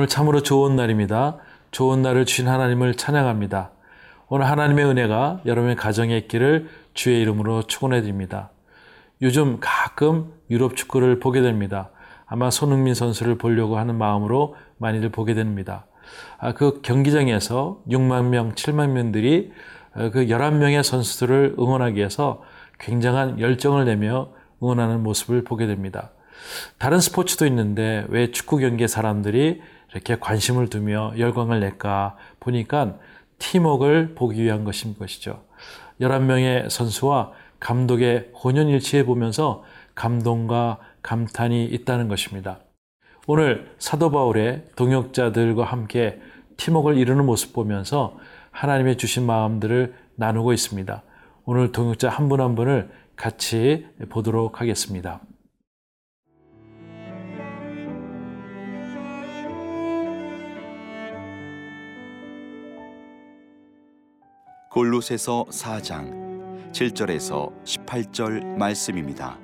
오늘 참으로 좋은 날입니다. 좋은 날을 주신 하나님을 찬양합니다. 오늘 하나님의 은혜가 여러분의 가정에 있기를 주의 이름으로 축원해 드립니다. 요즘 가끔 유럽 축구를 보게 됩니다. 아마 손흥민 선수를 보려고 하는 마음으로 많이들 보게 됩니다. 아, 그 경기장에서 6만 명, 7만 명들이 어, 그 11명의 선수들을 응원하기 위해서 굉장한 열정을 내며 응원하는 모습을 보게 됩니다. 다른 스포츠도 있는데 왜 축구 경기에 사람들이 이렇게 관심을 두며 열광을 낼까 보니까 팀웍을 보기 위한 것인 것이죠. 11명의 선수와 감독의 혼연일치해 보면서 감동과 감탄이 있다는 것입니다. 오늘 사도 바울의 동역자들과 함께 팀웍을 이루는 모습 보면서 하나님의 주신 마음들을 나누고 있습니다. 오늘 동역자 한 분한 한 분을 같이 보도록 하겠습니다. 골로새서 4장 7절에서 18절 말씀입니다.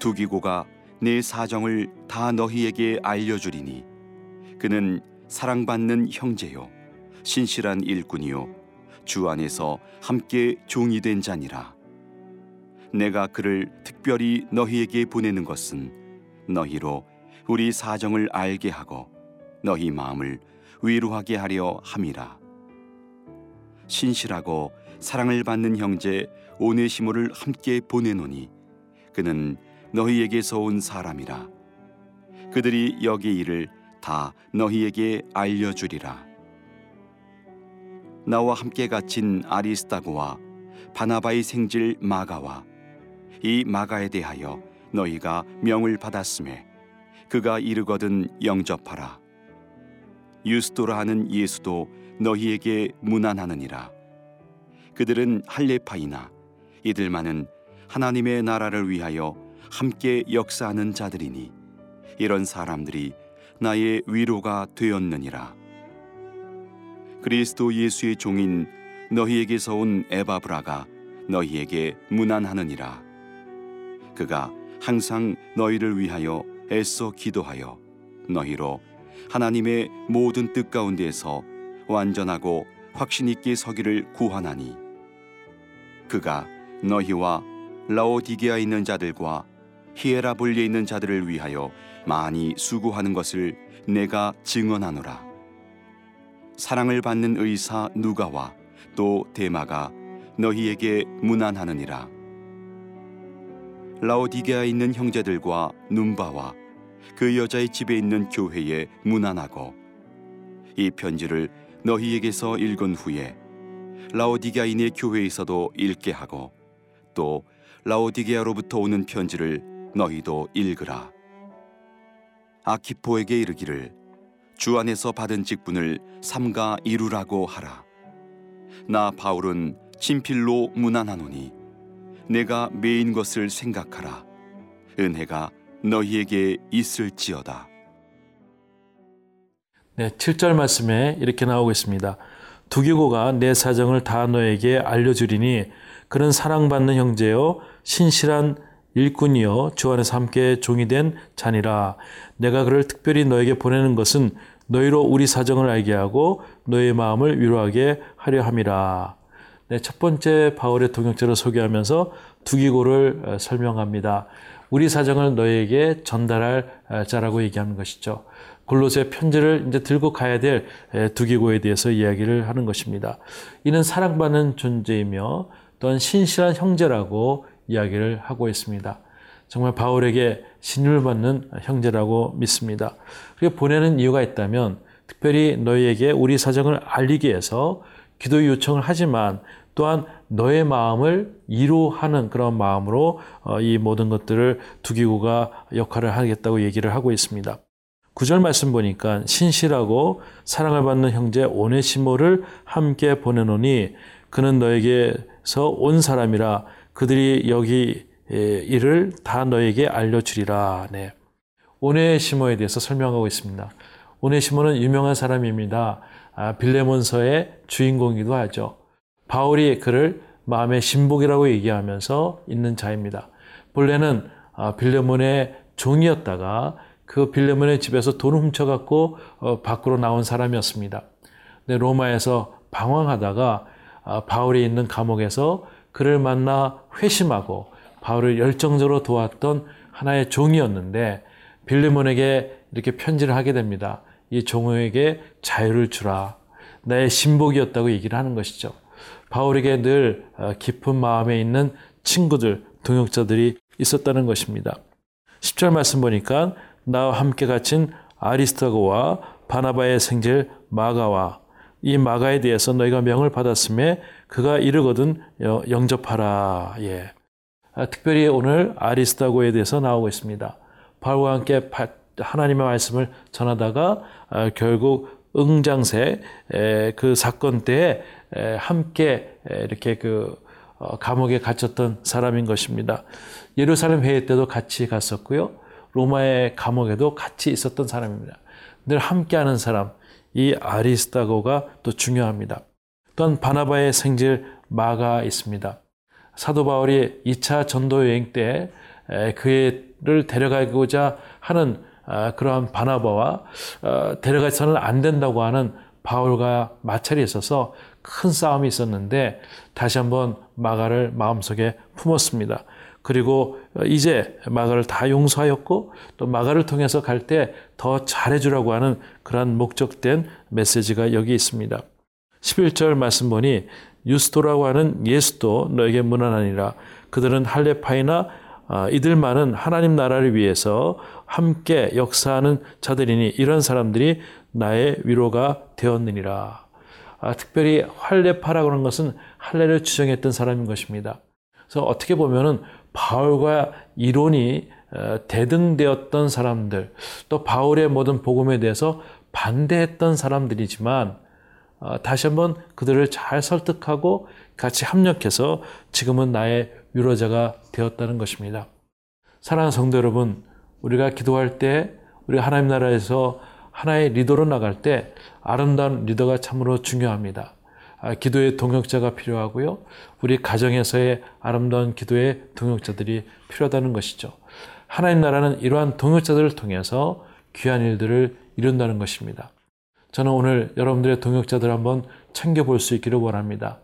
두기고가 내 사정을 다 너희에게 알려주리니 그는 사랑받는 형제요 신실한 일꾼이요 주 안에서 함께 종이 된 자니라 내가 그를 특별히 너희에게 보내는 것은 너희로 우리 사정을 알게 하고 너희 마음을 위로하게 하려 함이라 신실하고 사랑을 받는 형제 오네시모를 함께 보내노니 그는 너희에게서 온 사람이라. 그들이 여기 일을 다 너희에게 알려주리라. 나와 함께 갇힌 아리스타고와 바나바의 생질 마가와 이 마가에 대하여 너희가 명을 받았음에 그가 이르거든 영접하라. 유스도라 하는 예수도 너희에게 무난하느니라. 그들은 할레파이나 이들만은 하나님의 나라를 위하여 함께 역사하는 자들이니 이런 사람들이 나의 위로가 되었느니라. 그리스도 예수의 종인 너희에게서 온 에바브라가 너희에게 무난하느니라. 그가 항상 너희를 위하여 애써 기도하여 너희로 하나님의 모든 뜻 가운데서 완전하고 확신 있게 서기를 구하나니. 그가 너희와 라오디게아 있는 자들과 히에라볼리에 있는 자들을 위하여 많이 수고하는 것을 내가 증언하노라. 사랑을 받는 의사 누가와 또 데마가 너희에게 무난하느니라. 라오디게아에 있는 형제들과 눈바와 그 여자의 집에 있는 교회에 무난하고 이 편지를 너희에게서 읽은 후에 라오디게아인의 교회에서도 읽게 하고 또 라오디게아로부터 오는 편지를 너희도 읽으라. 아키포에게 이르기를 주 안에서 받은 직분을 삼가 이루라고 하라. 나 바울은 친필로 무난하노니 내가 매인 것을 생각하라. 은혜가 너희에게 있을지어다. 네, 7절 말씀에 이렇게 나오고 있습니다. 두기고가 내 사정을 다 너에게 알려주리니 그는 사랑받는 형제요 신실한 일꾼이요 주 안에서 함께 종이 된 자니라 내가 그를 특별히 너에게 보내는 것은 너희로 우리 사정을 알게 하고 너의 마음을 위로하게 하려 함이라. 네, 첫 번째 바울의 동역자를 소개하면서 두기고를 어, 설명합니다. 우리 사정을 너에게 전달할 어, 자라고 얘기하는 것이죠. 골로새 편지를 이제 들고 가야 될 두기고에 대해서 이야기를 하는 것입니다. 이는 사랑받는 존재이며 또한 신실한 형제라고 이야기를 하고 있습니다. 정말 바울에게 신유를 받는 형제라고 믿습니다. 그리고 보내는 이유가 있다면 특별히 너희에게 우리 사정을 알리기 위해서 기도 요청을 하지만 또한 너의 마음을 이루하는 그런 마음으로 어, 이 모든 것들을 두기고가 역할을 하겠다고 얘기를 하고 있습니다. 구절 말씀 보니까 신실하고 사랑을 받는 형제 오네시모를 함께 보내노니 그는 너에게서 온 사람이라 그들이 여기 일을 다 너에게 알려주리라. 네. 오네시모에 대해서 설명하고 있습니다. 오네시모는 유명한 사람입니다. 아, 빌레몬서의 주인공이기도 하죠. 바울이 그를 마음의 신복이라고 얘기하면서 있는 자입니다. 본래는 아, 빌레몬의 종이었다가 그 빌레몬의 집에서 돈을 훔쳐갖고 어, 밖으로 나온 사람이었습니다. 근데 로마에서 방황하다가 아, 바울이 있는 감옥에서 그를 만나 회심하고 바울을 열정적으로 도왔던 하나의 종이었는데 빌레몬에게 이렇게 편지를 하게 됩니다. 이 종에게 자유를 주라. 나의 신복이었다고 얘기를 하는 것이죠. 바울에게 늘 어, 깊은 마음에 있는 친구들, 동역자들이 있었다는 것입니다. 10절 말씀 보니까 나와 함께 갇힌 아리스타고와 바나바의 생질 마가와 이 마가에 대해서 너희가 명을 받았음에 그가 이르거든 영접하라. 예. 아, 특별히 오늘 아리스타고에 대해서 나오고 있습니다. 바울과 함께 하나님의 말씀을 전하다가 아, 결국 응장세 그 사건 때에 함께 이렇게 그 어, 감옥에 갇혔던 사람인 것입니다. 예루살렘 회의 때도 같이 갔었고요. 로마의 감옥에도 같이 있었던 사람입니다. 늘 함께하는 사람, 이 아리스타고가 또 중요합니다. 또한 바나바의 생질 마가 있습니다. 사도 바울이 2차 전도 여행 때 그를 데려가고자 하는 아, 그러한 바나바와 어, 데려가서는 안 된다고 하는 바울과 마찰이 있어서 큰 싸움이 있었는데 다시 한번 마가를 마음속에 품었습니다. 그리고 이제 마가를 다 용서하였고 또 마가를 통해서 갈 때 더 잘해주라고 하는 그러한 목적된 메시지가 여기 있습니다. 11절 말씀 보니 유스토라고 하는 예수도 너에게 무난하니라. 그들은 할레파이나 아, 이들만은 하나님 나라를 위해서 함께 역사하는 자들이니 이런 사람들이 나의 위로가 되었느니라. 아, 특별히 할례파라고 하는 것은 할례를 주장했던 사람인 것입니다. 그래서 어떻게 보면은 바울과 이론이 어, 대등되었던 사람들, 또 바울의 모든 복음에 대해서 반대했던 사람들이지만 어, 다시 한번 그들을 잘 설득하고 같이 합력해서 지금은 나의 위로자가 되었다는 것입니다. 사랑하는 성도 여러분, 우리가 기도할 때 우리 하나님 나라에서 하나의 리더로 나갈 때 아름다운 리더가 참으로 중요합니다. 아, 기도의 동역자가 필요하고요. 우리 가정에서의 아름다운 기도의 동역자들이 필요하다는 것이죠. 하나님 나라는 이러한 동역자들을 통해서 귀한 일들을 이룬다는 것입니다. 저는 오늘 여러분들의 동역자들 한번 챙겨볼 수 있기를 원합니다.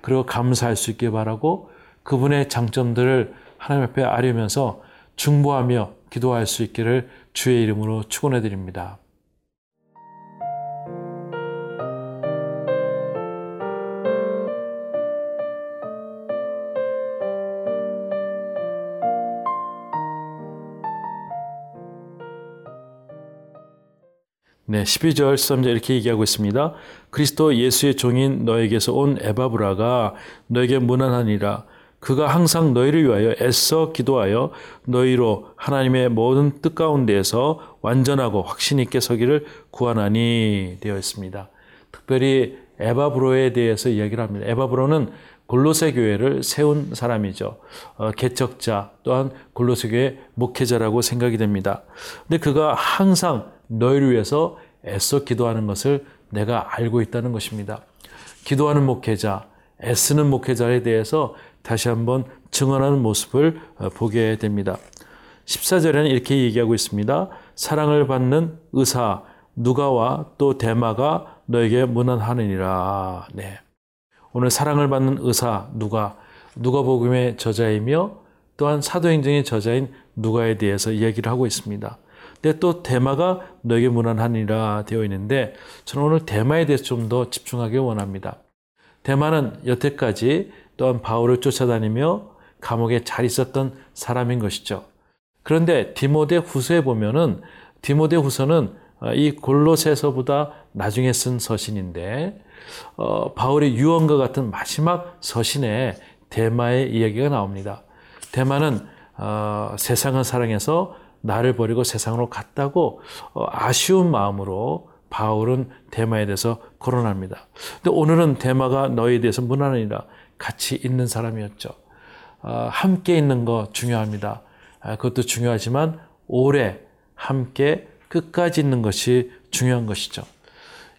그리고 감사할 수 있길 바라고 그분의 장점들을 하나님 앞에 아뢰면서 중보하며 기도할 수 있기를 주의 이름으로 축원해 드립니다. 네, 12절, 13절 이렇게 얘기하고 있습니다. 그리스도 예수의 종인 너에게서 온 에바브라가 너에게 무난하니라. 그가 항상 너희를 위하여 애써 기도하여 너희로 하나님의 모든 뜻 가운데에서 완전하고 확신 있게 서기를 구하나니 되어 있습니다. 특별히 에바브로에 대해서 이야기를 합니다. 에바브로는 골로새 교회를 세운 사람이죠. 어, 개척자 또한 골로새 교회 목회자라고 생각이 됩니다. 근데 그가 항상 너희를 위해서 애써 기도하는 것을 내가 알고 있다는 것입니다. 기도하는 목회자, 애쓰는 목회자에 대해서 다시 한번 증언하는 모습을 어, 보게 됩니다. 14절에는 이렇게 얘기하고 있습니다. 사랑을 받는 의사 누가와 또 대마가 너에게 문안하느니라. 네. 오늘 사랑을 받는 의사 누가 누가복음의 저자이며 또한 사도행전의 저자인 누가에 대해서 이야기를 하고 있습니다. 근데 또 대마가 너에게 무난하니라 되어 있는데 저는 오늘 대마에 대해서 좀 더 집중하기 원합니다. 대마는 여태까지 또한 바울을 쫓아다니며 감옥에 잘 있었던 사람인 것이죠. 그런데 디모데 후서에 보면은 디모데 후서는 이 골로새서보다 나중에 쓴 서신인데 어, 바울의 유언과 같은 마지막 서신에 대마의 이야기가 나옵니다. 대마는 어, 세상을 사랑해서 나를 버리고 세상으로 갔다고 어, 아쉬운 마음으로 바울은 대마에 대해서 거론합니다. 근데 오늘은 대마가 너희에 대해서 무난하니라 같이 있는 사람이었죠. 어, 함께 있는 거 중요합니다. 아, 그것도 중요하지만 오래 함께 끝까지 있는 것이 중요한 것이죠.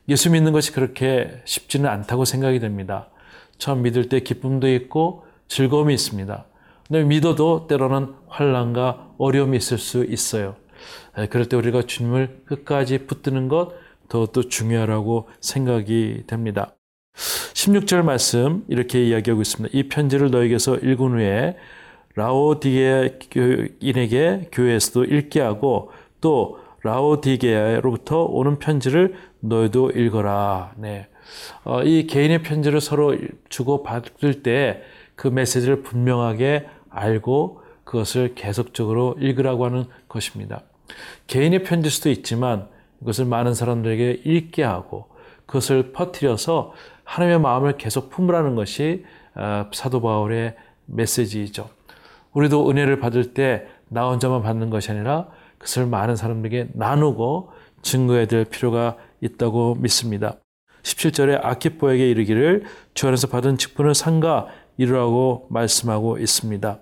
예수 믿는 것이 그렇게 쉽지는 않다고 생각이 됩니다. 처음 믿을 때 기쁨도 있고 즐거움이 있습니다. 근데 믿어도 때로는 환란과 어려움이 있을 수 있어요. 에, 그럴 때 우리가 주님을 끝까지 붙드는 것 더욱더 중요하라고 생각이 됩니다. 16절 말씀 이렇게 이야기하고 있습니다. 이 편지를 너에게서 읽은 후에 라오디게인에게 교회에서도 읽게 하고 또 라오디게로부터 오는 편지를 너희도 읽어라. 네. 어, 이 개인의 편지를 서로 주고 받을 때 그 메시지를 분명하게 알고 그것을 계속적으로 읽으라고 하는 것입니다. 개인의 편지일 수도 있지만 이것을 많은 사람들에게 읽게 하고 그것을 퍼뜨려서 하나님의 마음을 계속 품으라는 것이 어, 사도 바울의 메시지이죠. 우리도 은혜를 받을 때 나 혼자만 받는 것이 아니라 그것을 많은 사람들에게 나누고 증거해야 될 필요가 있다고 믿습니다. 17절에 아키포에게 이르기를 주 안에서 받은 직분을 상가 이루라고 말씀하고 있습니다.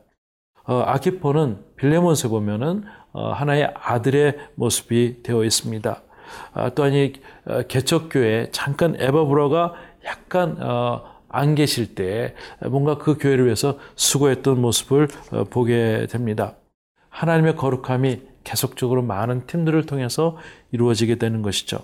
어, 아키포는 빌레몬스에 보면은 어, 하나의 아들의 모습이 되어 있습니다. 아, 또한 이 어, 개척교회 잠깐 에바브라가 약간 어, 안 계실 때 뭔가 그 교회를 위해서 수고했던 모습을 어, 보게 됩니다. 하나님의 거룩함이 계속적으로 많은 팀들을 통해서 이루어지게 되는 것이죠.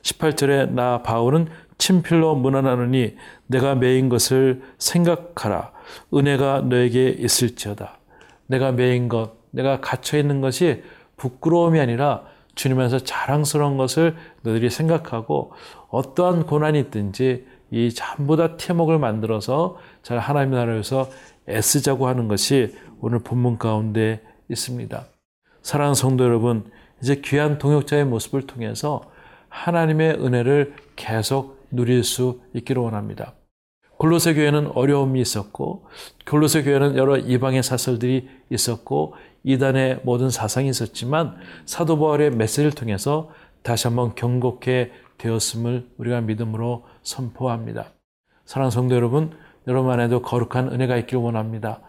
18절에 나 바울은 친필로 문안하느니 내가 매인 것을 생각하라. 은혜가 너에게 있을지어다. 내가 매인 것, 내가 갇혀 있는 것이 부끄러움이 아니라 주님 안에서 자랑스러운 것을 너희들이 생각하고 어떠한 고난이 있든지 이 전부 다 팀웍을 만들어서 잘 하나님의 나라에서 애쓰자고 하는 것이 오늘 본문 가운데 있습니다. 사랑하는 성도 여러분, 이제 귀한 동역자의 모습을 통해서 하나님의 은혜를 계속 누릴 수 있기를 원합니다. 골로새 교회는 어려움이 있었고 골로새 교회는 여러 이방의 사설들이 있었고 이단의 모든 사상이 있었지만 사도 바울의 메시지를 통해서 다시 한번 경고케 되었음을 우리가 믿음으로 선포합니다. 사랑하는 성도 여러분, 여러분 안에도 거룩한 은혜가 있기를 원합니다.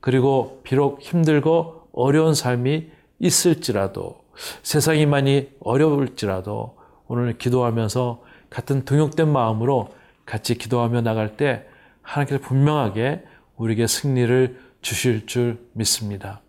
그리고 비록 힘들고 어려운 삶이 있을지라도 세상이 많이 어려울지라도 오늘 기도하면서 같은 등욕된 마음으로 같이 기도하며 나갈 때 하나님께서 분명하게 우리에게 승리를 주실 줄 믿습니다.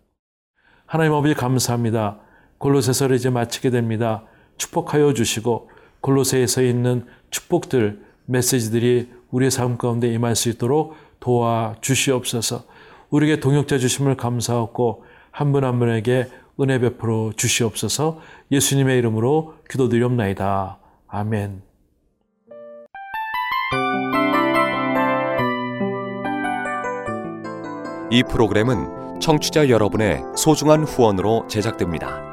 하나님 아버지 감사합니다. 골로새서를 이제 마치게 됩니다. 축복하여 주시고 골로새에서 있는 축복들 메시지들이 우리의 삶 가운데 임할 수 있도록 도와 주시옵소서. 우리에게 동역자 주심을 감사하고 한 분한 분에게 은혜 베풀어 주시옵소서. 예수님의 이름으로 기도드리옵나이다. 아멘. 이 프로그램은 청취자 여러분의 소중한 후원으로 제작됩니다.